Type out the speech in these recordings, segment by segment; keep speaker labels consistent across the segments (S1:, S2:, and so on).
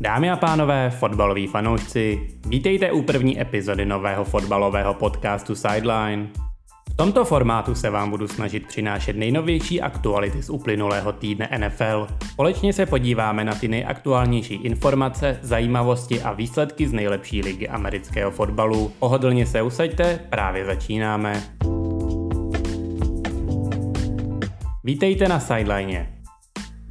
S1: Dámy a pánové, fotbaloví fanoušci, vítejte u první epizody nového fotbalového podcastu Sideline. V tomto formátu se vám budu snažit přinášet nejnovější aktuality z uplynulého týdne NFL. Společně se podíváme na ty nejaktuálnější informace, zajímavosti a výsledky z nejlepší ligy amerického fotbalu. Pohodlně se usaďte, právě začínáme. Vítejte na Sideline.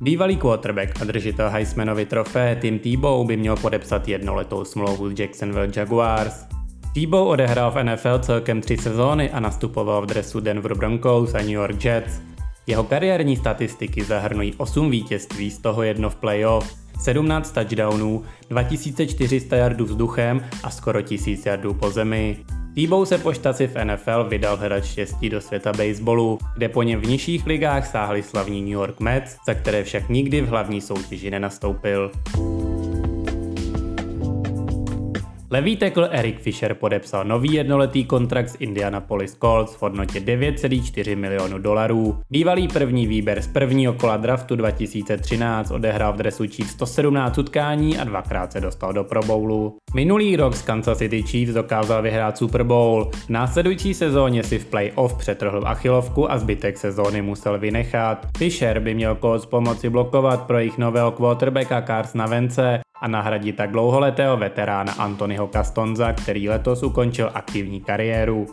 S1: Bývalý quarterback a držitel Heismanovy trofé Tim Tebow by měl podepsat jednoletou smlouvu s Jacksonville Jaguars. Tebow odehrál v NFL celkem tři sezóny a nastupoval v dresu Denver Broncos a New York Jets. Jeho kariérní statistiky zahrnují 8 vítězství, z toho jedno v playoff, 17 touchdownů, 2400 yardů vzduchem a skoro 1000 yardů po zemi. Týbou se po štaci v NFL vydal hledat štěstí do světa baseballu, kde po něm v nižších ligách sáhli slavní New York Mets, za které však nikdy v hlavní soutěži nenastoupil. Levý tackle Eric Fisher podepsal nový jednoletý kontrakt s Indianapolis Colts v hodnotě 9,4 milionů dolarů. Bývalý první výběr z prvního kola draftu 2013 odehrál v dresu Chiefs 117 utkání a dvakrát se dostal do Pro Bowlu. Minulý rok z Kansas City Chiefs dokázal vyhrát Super Bowl. V následující sezóně si v playoff přetrhl achilovku a zbytek sezóny musel vynechat. Fisher by měl Colts pomoci blokovat pro jejich nového quarterbacka Carsona Vence a nahradit tak dlouholetého veterána Antonyho Castonza, který letos ukončil aktivní kariéru.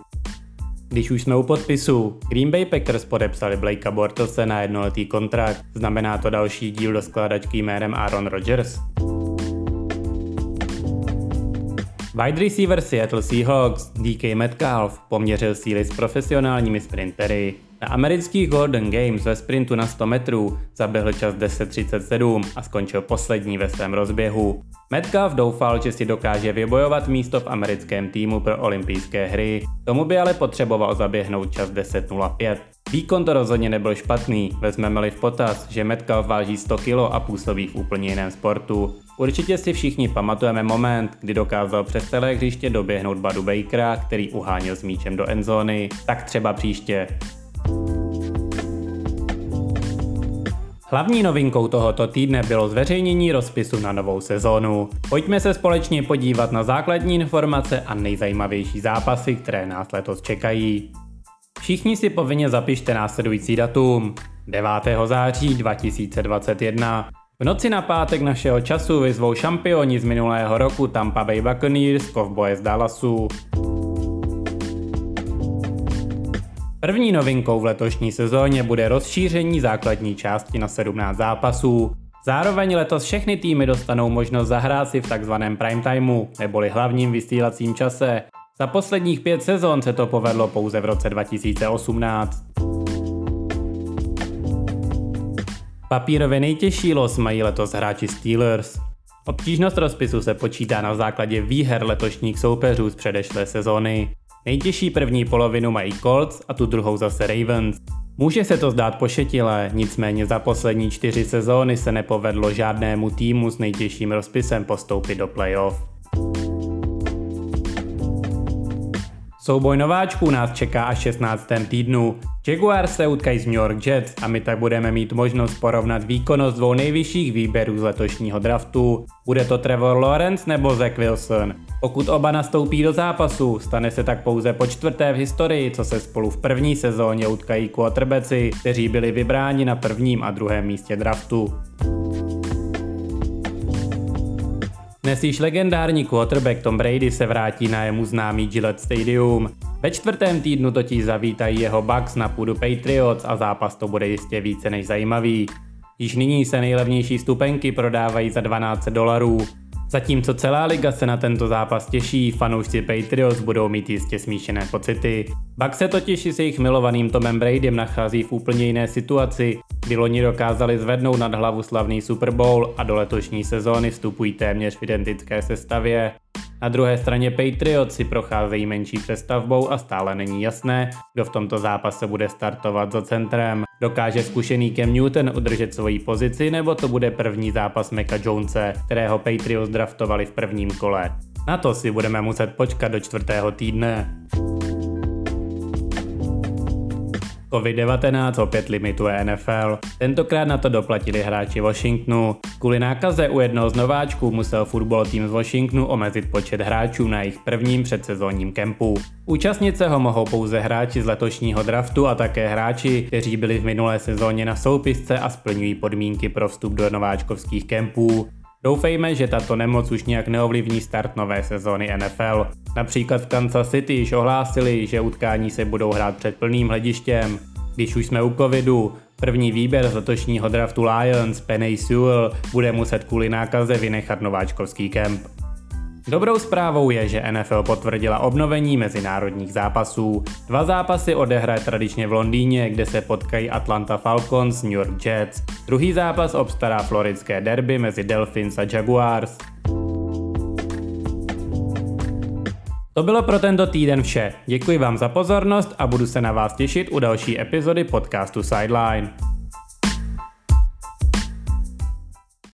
S1: Když už jsme u podpisu, Green Bay Packers podepsali Blakea Bortlese na jednoletý kontrakt, znamená to další díl do skladačky jménem Aaron Rodgers. Wide receiver Seattle Seahawks DK Metcalf poměřil síly s profesionálními sprintery. Na amerických Golden Games ve sprintu na 100 metrů zaběhl čas 10.37 a skončil poslední ve svém rozběhu. Metcalf doufal, že si dokáže vybojovat místo v americkém týmu pro olympijské hry, tomu by ale potřeboval zaběhnout čas 10.05. Výkon to rozhodně nebyl špatný, vezmeme-li v potaz, že Metcalf váží 100 kg a působí v úplně jiném sportu. Určitě si všichni pamatujeme moment, kdy dokázal přes celé hřiště doběhnout Badu Bakera, který uháněl s míčem do endzóny, tak třeba příště. Hlavní novinkou tohoto týdne bylo zveřejnění rozpisu na novou sezónu. Pojďme se společně podívat na základní informace a nejzajímavější zápasy, které nás letos čekají. Všichni si povinně zapište následující datum. 9. září 2021. V noci na pátek našeho času vyzvou šampioni z minulého roku Tampa Bay Buccaneers Cowboys z Dallasu. První novinkou v letošní sezóně bude rozšíření základní části na 17 zápasů. Zároveň letos všechny týmy dostanou možnost zahrát si v takzvaném prime timeu, neboli hlavním vysílacím čase. Za posledních pět sezon se to povedlo pouze v roce 2018. Papírově nejtěžší los mají letos hráči Steelers. Obtížnost rozpisu se počítá na základě výher letošních soupeřů z předešlé sezóny. Nejtěžší první polovinu mají Colts a tu druhou zase Ravens. Může se to zdát pošetilé, nicméně za poslední čtyři sezóny se nepovedlo žádnému týmu s nejtěžším rozpisem postoupit do playoff. Souboj nováčků nás čeká až 16. týdnu. Jaguars se utkají z New York Jets a my tak budeme mít možnost porovnat výkonnost dvou nejvyšších výběrů z letošního draftu. Bude to Trevor Lawrence nebo Zach Wilson. Pokud oba nastoupí do zápasu, stane se tak pouze po čtvrté v historii, co se spolu v první sezóně utkají quarterbacki, kteří byli vybráni na prvním a druhém místě draftu. Dnes již legendární quarterback Tom Brady se vrátí na jemu známý Gillette Stadium. Ve čtvrtém týdnu totiž zavítají jeho Bucks na půdu Patriots a zápas to bude jistě více než zajímavý. Již nyní se nejlevnější stupenky prodávají za 12 dolarů. Zatímco celá liga se na tento zápas těší, fanoušci Patriots budou mít jistě smíšené pocity. Bucks se totiž s jejich milovaným Tomem Bradym nachází v úplně jiné situaci, kdy loni dokázali zvednout nad hlavu slavný Super Bowl a do letošní sezóny vstupují téměř v identické sestavě. Na druhé straně Patriots si procházejí menší přestavbou a stále není jasné, kdo v tomto zápase bude startovat za centrem. Dokáže zkušený Cam Newton udržet svoji pozici nebo to bude první zápas Meka Jonese, kterého Patriots draftovali v prvním kole. Na to si budeme muset počkat do čtvrtého týdne. COVID-19 opět limituje NFL. Tentokrát na to doplatili hráči Washingtonu. Kvůli nákaze u jednoho z nováčků musel fotbal tým z Washingtonu omezit počet hráčů na jejich prvním předsezónním kempu. Účastnit se ho mohou pouze hráči z letošního draftu a také hráči, kteří byli v minulé sezóně na soupisce a splňují podmínky pro vstup do nováčkovských kempů. Doufejme, že tato nemoc už nějak neovlivní start nové sezóny NFL. Například v Kansas City již ohlásili, že utkání se budou hrát před plným hledištěm. Když už jsme u covidu, první výběr z letošního draftu Lions, Penny Sewell, bude muset kvůli nákaze vynechat nováčkovský kemp. Dobrou zprávou je, že NFL potvrdila obnovení mezinárodních zápasů. Dva zápasy odehraje tradičně v Londýně, kde se potkají Atlanta Falcons, New York Jets. Druhý zápas obstará floridské derby mezi Delphins a Jaguars. To bylo pro tento týden vše. Děkuji vám za pozornost a budu se na vás těšit u další epizody podcastu Sideline.